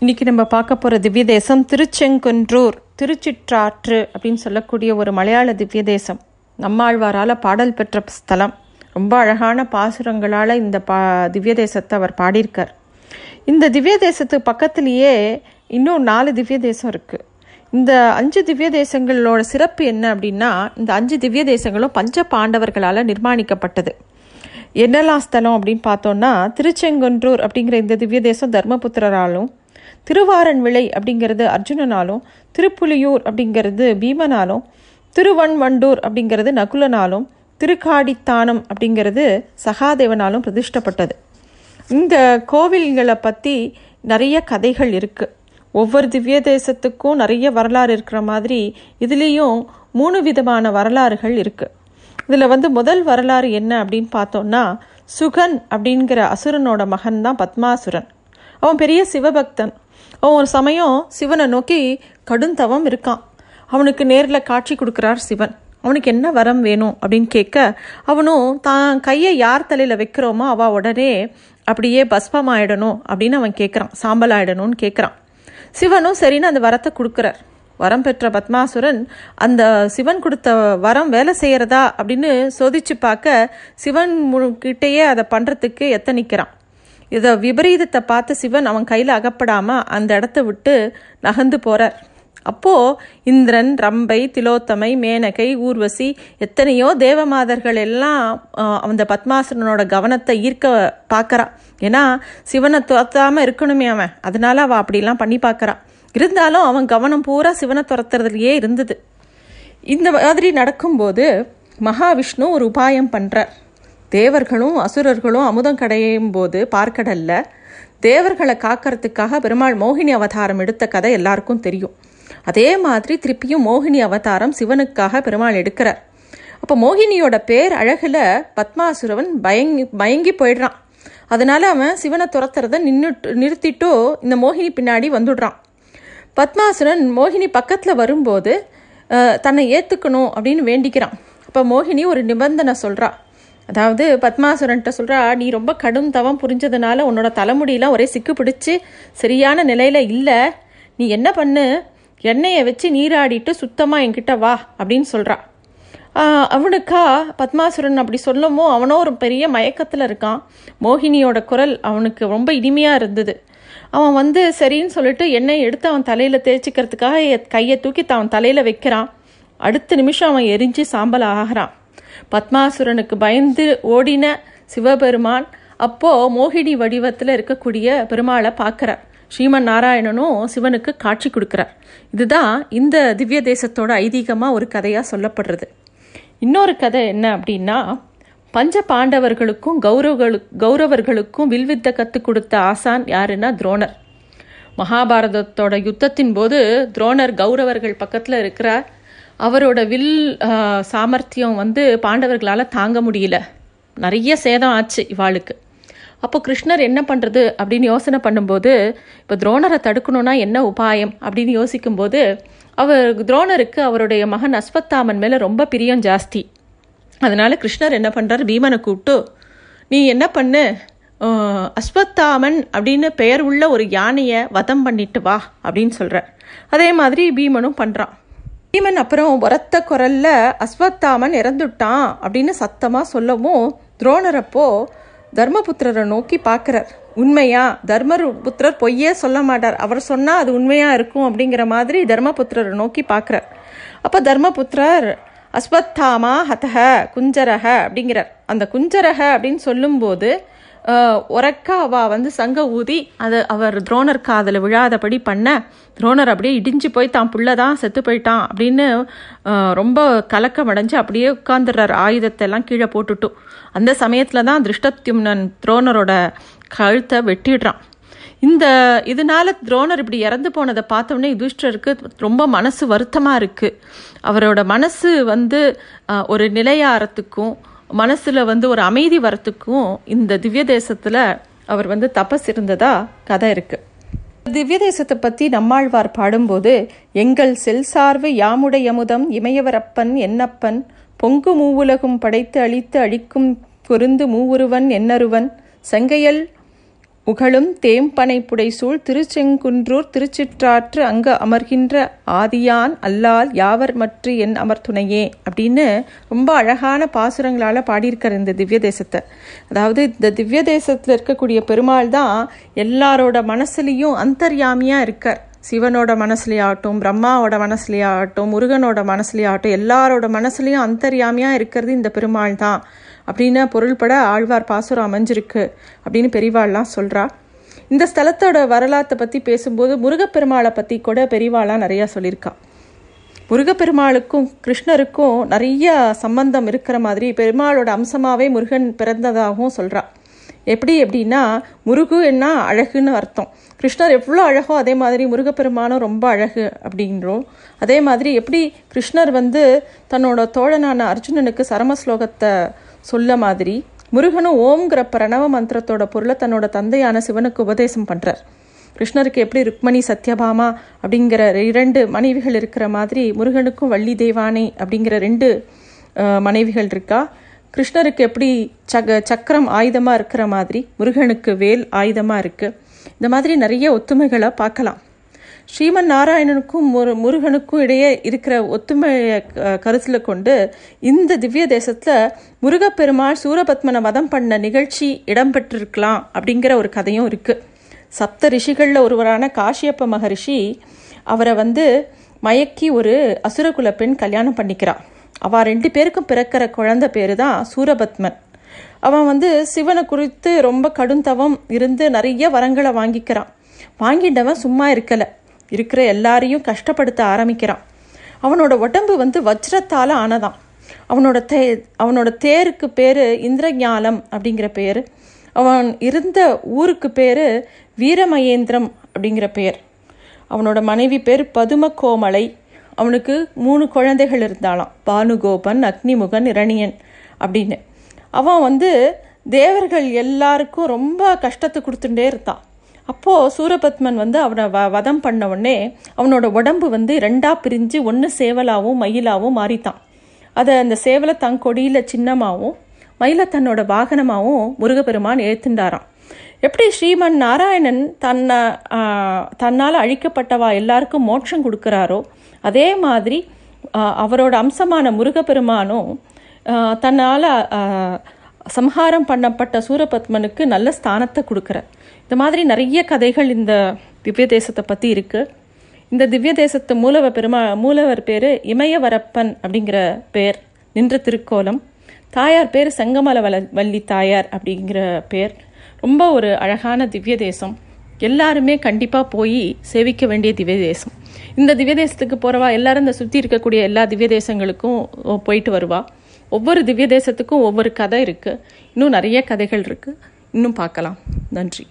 இன்னைக்கு நம்ம பார்க்க போகிற திவ்ய தேசம் திருச்செங்குன்றூர் திருச்சிற்றாற்று அப்படின்னு சொல்லக்கூடிய ஒரு மலையாள திவ்ய தேசம். நம்மாழ்வாரால் பாடல் பெற்ற ஸ்தலம். ரொம்ப அழகான பாசுரங்களால் இந்த பா திவ்ய தேசத்தை அவர் பாடியிருக்கார். இந்த திவ்ய தேசத்துக்கு பக்கத்துலேயே இன்னும் நாலு திவ்ய தேசம் இருக்குது இந்த அஞ்சு திவ்ய தேசங்களோட சிறப்பு என்ன அப்படின்னா இந்த அஞ்சு திவ்ய தேசங்களும் பஞ்ச பாண்டவர்களால் நிர்மாணிக்கப்பட்டது. என்னெல்லாம் ஸ்தலம் அப்படின்னு பார்த்தோன்னா திருச்செங்குன்றூர் அப்படிங்கிற இந்த திவ்ய தேசம் தர்மபுத்திரராலும் திருவாரன்விளை அப்படிங்கிறது அர்ஜுனனாலும் திருப்புலியூர் அப்படிங்கிறது பீமனாலும் திருவன்வண்டூர் அப்படிங்கிறது நகுலனாலும் திருக்காடித்தானம் அப்படிங்கிறது சகாதேவனாலும் பிரதிஷ்டப்பட்டது. இந்த கோவில்களை பற்றி நிறைய கதைகள் இருக்குது ஒவ்வொரு திவ்ய தேசத்துக்கும் நிறைய வரலாறு இருக்கிற மாதிரி இதுலேயும் மூணு விதமான வரலாறுகள் இருக்குது இதில் வந்து முதல் வரலாறு என்ன அப்படின்னு பார்த்தோம்னா சுகன் அப்படிங்கிற அசுரனோட மகன் தான் பத்மாசுரன். அவன் பெரிய சிவபக்தன். அவன் ஒரு சமயம் சிவனை நோக்கி கடுந்தவம் இருக்கான். அவனுக்கு நேரில் காட்சி கொடுக்குறார் சிவன். அவனுக்கு என்ன வரம் வேணும் அப்படின்னு கேட்க அவனும் தான் கையை யார் தலையில் வைக்கிறோமோ அவள் உடனே அப்படியே பஸ்பம் ஆயிடணும் அப்படின்னு அவன் கேட்குறான். சாம்பல் ஆயிடணும்னு கேட்குறான். சிவனும் சரின்னு அந்த வரத்தை கொடுக்குறார். வரம் பெற்ற பத்மாசுரன் அந்த சிவன் கொடுத்த வரம் வேலை செய்கிறதா அப்படின்னு சோதிச்சு பார்க்க சிவன் கிட்டேயே அதை பண்ணுறதுக்கு எத்தனிக்கிறான். இதை விபரீதத்தை பார்த்து சிவன் அவன் கையில் அகப்படாமல் அந்த இடத்த விட்டு நகர்ந்து போகிறார் அப்போது இந்திரன் ரம்பை திலோத்தமை மேனகை ஊர்வசி எத்தனையோ தேவமாதர்கள் எல்லாம் அந்த பத்மாசுரனோட கவனத்தை ஈர்க்க பார்க்குறான். ஏன்னா சிவனை துரத்தாமல் இருக்கணுமே அவன். அதனால அவள் அப்படிலாம் பண்ணி பார்க்குறான். இருந்தாலும் அவன் கவனம் பூரா சிவனை துரத்துறதுலையே இருந்தது. இந்த மாதிரி நடக்கும்போது மகாவிஷ்ணு ஒரு உபாயம் பண்ணுறார் தேவர்களும் அசுரர்களும் அமுதம் கடையும் போது பார்க்கடல்ல. தேவர்களை காக்கிறதுக்காக பெருமாள் மோகினி அவதாரம் எடுத்த கதை எல்லாருக்கும் தெரியும். அதே மாதிரி திருப்பியும் மோகினி அவதாரம் சிவனுக்காக பெருமாள் எடுக்கிறார். அப்போ மோகினியோட பேர் அழகில் பத்மாசுரவன் பயங்கி பயங்கி போயிடுறான். அதனால அவன் சிவனை துரத்துறத நின்றுட்டு நிறுத்திட்டு இந்த மோகினி பின்னாடி வந்துடுறான். பத்மாசுரன் மோகினி பக்கத்தில் வரும்போது தன்னை ஏற்றுக்கணும் அப்படின்னு வேண்டிக்கிறான். அப்போ மோகினி ஒரு நிபந்தனை சொல்கிறான் அதாவது பத்மாசுரன்ட்ட சொல்கிறா நீ ரொம்ப கடும் தவம் புரிஞ்சதுனால உன்னோட தலைமுடியெலாம் ஒரே சிக்கு பிடிச்சி சரியான நிலையில் இல்லை. நீ என்ன பண்ணு? எண்ணெயை வச்சு நீராடிட்டு சுத்தமாக என்கிட்ட வா அப்படின்னு சொல்கிறா அவனுக்கா? பத்மாசுரன் அப்படி சொல்லமோ அவனோ ஒரு பெரிய மயக்கத்தில் இருக்கான். மோகினியோட குரல் அவனுக்கு ரொம்ப இனிமையாக இருந்தது. அவன் வந்து சரின்னு சொல்லிட்டு எண்ணெய் எடுத்து அவன் தலையில் தேய்ச்சிக்கிறதுக்காக கையை தூக்கி அவன் தலையில் வைக்கிறான். அடுத்த நிமிஷம் அவன் எரிஞ்சு சாம்பல் ஆகிறான். பத்மாசுரனுக்கு பயந்து ஓடின சிவபெருமான் அப்போது மோகினி வடிவத்தில் இருக்கக்கூடிய பெருமாளை பார்க்குறார். ஸ்ரீமன் நாராயணனும் சிவனுக்கு காட்சி கொடுக்குறார். இதுதான் இந்த திவ்ய தேசத்தோட ஐதீகமாக ஒரு கதையாக சொல்லப்படுறது. இன்னொரு கதை என்ன அப்படின்னா பஞ்ச பாண்டவர்களுக்கும் கௌரவர்களு கௌரவர்களுக்கும் வில்வித்த கற்றுக் கொடுத்த ஆசான் யாருன்னா துரோணர். மகாபாரதத்தோட யுத்தத்தின் போது துரோணர் கௌரவர்கள் பக்கத்தில் இருக்கிறார். அவரோட வில் சாமர்த்தியம் வந்து பாண்டவர்களால் தாங்க முடியல. நிறைய சேதம் ஆச்சு இவாளுக்கு. அப்போ கிருஷ்ணர் என்ன பண்ணுறது அப்படின்னு யோசனை பண்ணும்போது இப்போ துரோணரை தடுக்கணும்னா என்ன உபாயம் அப்படின்னு யோசிக்கும்போது அவர் துரோணருக்கு அவருடைய மகன் அஸ்வத்தாமன் மேலே ரொம்ப பிரியம் ஜாஸ்தி. அதனால் கிருஷ்ணர் என்ன பண்ணுறார் பீமனை கூப்பிட்டு நீ என்ன பண்ணு? அஸ்வத்தாமன் அப்படின்னு பெயர் உள்ள ஒரு யானையை வதம் பண்ணிட்டு வா அப்படின்னு சொல்கிறார் அதே மாதிரி பீமனும் பண்ணுறான் பீமன் அப்புறம் உரத்த குரல்ல அஸ்வத்தாமன் இறந்துட்டான் அப்படின்னு சத்தமாக சொல்லவும் துரோணர் அப்போ தர்மபுத்திரரை நோக்கி பார்க்குறார். உண்மையா? தர்மபுத்திரர் பொய்யே சொல்ல மாட்டார். அவர் சொன்னால் அது உண்மையாக இருக்கும் அப்படிங்கிற மாதிரி தர்மபுத்திரரை நோக்கி பார்க்குறார். அப்போ தர்மபுத்திரர் அஸ்வத்தாமா ஹதஹ குஞ்சரக அப்படிங்கிறார். அந்த குஞ்சரக அப்படின்னு சொல்லும்போது உரக்க அவ வந்து சங்க ஊதி அதை அவர் துரோணர் காதில் விழாதபடி பண்ண துரோணர் அப்படியே இடிஞ்சு போய் தான் புள்ள தான் செத்து போயிட்டான் அப்படின்னு ரொம்ப கலக்கம் அடைஞ்சு அப்படியே உட்காந்துடுறார் ஆயுதத்தை எல்லாம் கீழே போட்டுட்டும் அந்த சமயத்தில் தான் திருஷ்டத்யும்னன் துரோணரோட கழுத்தை வெட்டிடுறான். இந்த இதனால துரோணர் இப்படி இறந்து போனதை பார்த்தோன்னே யுதிஷ்டருக்கு ரொம்ப மனசு வருத்தமாக இருக்குது அவரோட மனசு வந்து ஒரு நிலையாரத்துக்கும் மனசில் வந்து ஒரு அமைதி வரத்துக்கும் இந்த திவ்ய தேசத்தில் அவர் வந்து தபஸ் இருந்ததா கதை இருக்குது திவ்ய தேசத்தை பற்றி நம்மாழ்வார் பாடும்போது எங்கள் செல் சார்பு யாமுடையமுதம் இமயவரப்பன் என்னப்பன் பொங்கு மூவுலகும் படைத்து அழித்து அழிக்கும் பொருந்து மூவுருவன் என்னருவன் செங்கையல் உகழும் தேம்பனை புடைசூழ் திருச்செங்குன்றூர் திருச்சிற்றாற்று அங்கு அமர்கின்ற ஆதியான் அல்லால் யாவர் மற்ற என் அமர்த்துணையே அப்படின்னு ரொம்ப அழகான பாசுரங்களால் பாடியிருக்கார் இந்த திவ்ய தேசத்தை. அதாவது இந்த திவ்ய தேசத்தில் இருக்கக்கூடிய பெருமாள் தான் எல்லாரோட மனசுலேயும் அந்தர்யாமியாக இருக்கார். சிவனோட மனசுலேயாகட்டும் பிரம்மாவோட மனசுலேயாகட்டும் முருகனோட மனசுலேயாகட்டும் எல்லாரோட மனசுலேயும் அந்தர்யாமியாக இருக்கிறது இந்த பெருமாள் தான். அப்படின்னு பொருள்பட ஆழ்வார் பாசுரம் அமைஞ்சிருக்கு அப்படின்னு பெரிவாள்லாம் சொல்கிறா இந்த ஸ்தலத்தோட வரலாற்றை பற்றி பேசும்போது முருகப்பெருமாளை பற்றி கூட பெரிவாளாக நிறையா சொல்லியிருக்கா. முருகப்பெருமாளுக்கும் கிருஷ்ணருக்கும் நிறைய சம்பந்தம் இருக்கிற மாதிரி பெருமாளோட அம்சமாகவே முருகன் பிறந்ததாகவும் சொல்கிறா எப்படி எப்படின்னா முருகு என்ன அழகுன்னு அர்த்தம். கிருஷ்ணர் எவ்வளோ அழகோ அதே மாதிரி முருகப்பெருமானும் ரொம்ப அழகு அப்படின்றோம். அதே மாதிரி எப்படி கிருஷ்ணர் வந்து தன்னோட தோழனான அர்ஜுனனுக்கு சரம ஸ்லோகத்தை சொல்ல மாதிரி முருகனும் ஓம்ங்கிற பிரணவ மந்திரத்தோட பொருளை தன்னோட தந்தையான சிவனுக்கு உபதேசம் பண்ணுறார் கிருஷ்ணருக்கு எப்படி ருக்மணி சத்யபாமா அப்படிங்கிற இரண்டு மனைவிகள் இருக்கிற மாதிரி முருகனுக்கும் வள்ளி தேவானை அப்படிங்கிற ரெண்டு மனைவிகள் இருக்கா? கிருஷ்ணருக்கு எப்படி சக சக்கரம் ஆயுதமாக இருக்கிற மாதிரி முருகனுக்கு வேல் ஆயுதமாக இருக்குது இந்த மாதிரி நிறைய ஒத்துமைகளை பார்க்கலாம். ஸ்ரீமன் நாராயணனுக்கும் முரு முருகனுக்கும் இடையே இருக்கிற ஒத்துமையை கருத்தில் கொண்டு இந்த திவ்ய தேசத்தில் முருகப்பெருமாள் சூரபத்மனை வதம் பண்ண நிகழ்ச்சி இடம்பெற்றிருக்கலாம் அப்படிங்கிற ஒரு கதையும் இருக்குது சப்த ரிஷிகளில் ஒருவரான காஷியப்ப மகரிஷி அவரை வந்து மயக்கி ஒரு அசுரகுல பெண் கல்யாணம் பண்ணிக்கிறான் அவள் ரெண்டு பேருக்கும் பிறக்கிற குழந்தை பேர் தான் சூரபத்மன். அவன் வந்து சிவனை குறித்து ரொம்ப கடுந்தவம் இருந்து நிறைய வரங்களை வாங்கிக்கிறான். வாங்கிட்டவன் சும்மா இருக்கலை. இருக்கிற எல்லாரையும் கஷ்டப்படுத்த ஆரம்பிக்கிறான். அவனோட உடம்பு வந்து வஜ்ரத்தால் ஆனதான். அவனோட தே அவனோட தேருக்கு பேர் இந்திரஞாலம் அப்படிங்கிற பேர். அவன் இருந்த ஊருக்கு பேர் வீரமகேந்திரம் அப்படிங்கிற பேர். அவனோட மனைவி பேர் பதும கோமலை அவனுக்கு மூணு குழந்தைகள் இருந்தாலாம் பானுகோபன் அக்னிமுகன் இரணியன் அப்படின்னு. அவன் வந்து தேவர்கள் எல்லாருக்கும் ரொம்ப கஷ்டத்தை கொடுத்துட்டே இருந்தான். அப்போது சூரபத்மன் வந்து அவனை வ வதம் பண்ண உடனே அவனோட உடம்பு வந்து ரெண்டாக பிரிஞ்சு ஒன்று சேவலாகவும் மயிலாகவும் மாறித்தான் அதை அந்த சேவலை தன் கொடியில் சின்னமாகவும் மயிலை தன்னோட வாகனமாகவும் முருகப்பெருமான் எழுத்துண்டாராம் எப்படி ஸ்ரீமன் நாராயணன் தன்னை தன்னால் அழிக்கப்பட்டவா எல்லாருக்கும் மோட்சம் கொடுக்குறாரோ அதே மாதிரி அவரோட அம்சமான முருகப்பெருமானும் தன்னால் சம்ஹாரம் பண்ணப்பட்ட சூரபத்மனுக்கு நல்ல ஸ்தானத்தை கொடுக்குற இந்த மாதிரி நிறைய கதைகள் இந்த திவ்ய தேசத்தை பற்றி இருக்குது இந்த திவ்ய தேசத்து மூலவர் பெருமா மூலவர் பேர் இமயவரப்பன் அப்படிங்கிற பேர். நின்ற திருக்கோலம். தாயார் பேர் செங்கமல வல வள்ளி தாயார் அப்படிங்கிற பேர். ரொம்ப ஒரு அழகான திவ்ய தேசம். எல்லாருமே கண்டிப்பாக போய் சேவிக்க வேண்டிய திவ்ய தேசம். இந்த திவ்ய தேசத்துக்கு போகிறவா எல்லாரும் இந்த சுற்றி இருக்கக்கூடிய எல்லா திவ்ய தேசங்களுக்கும் போயிட்டு வருவா. ஒவ்வொரு திவ்ய தேசத்துக்கும் ஒவ்வொரு கதை இருக்குது இன்னும் நிறைய கதைகள் இருக்குது இன்னும் பார்க்கலாம். நன்றி.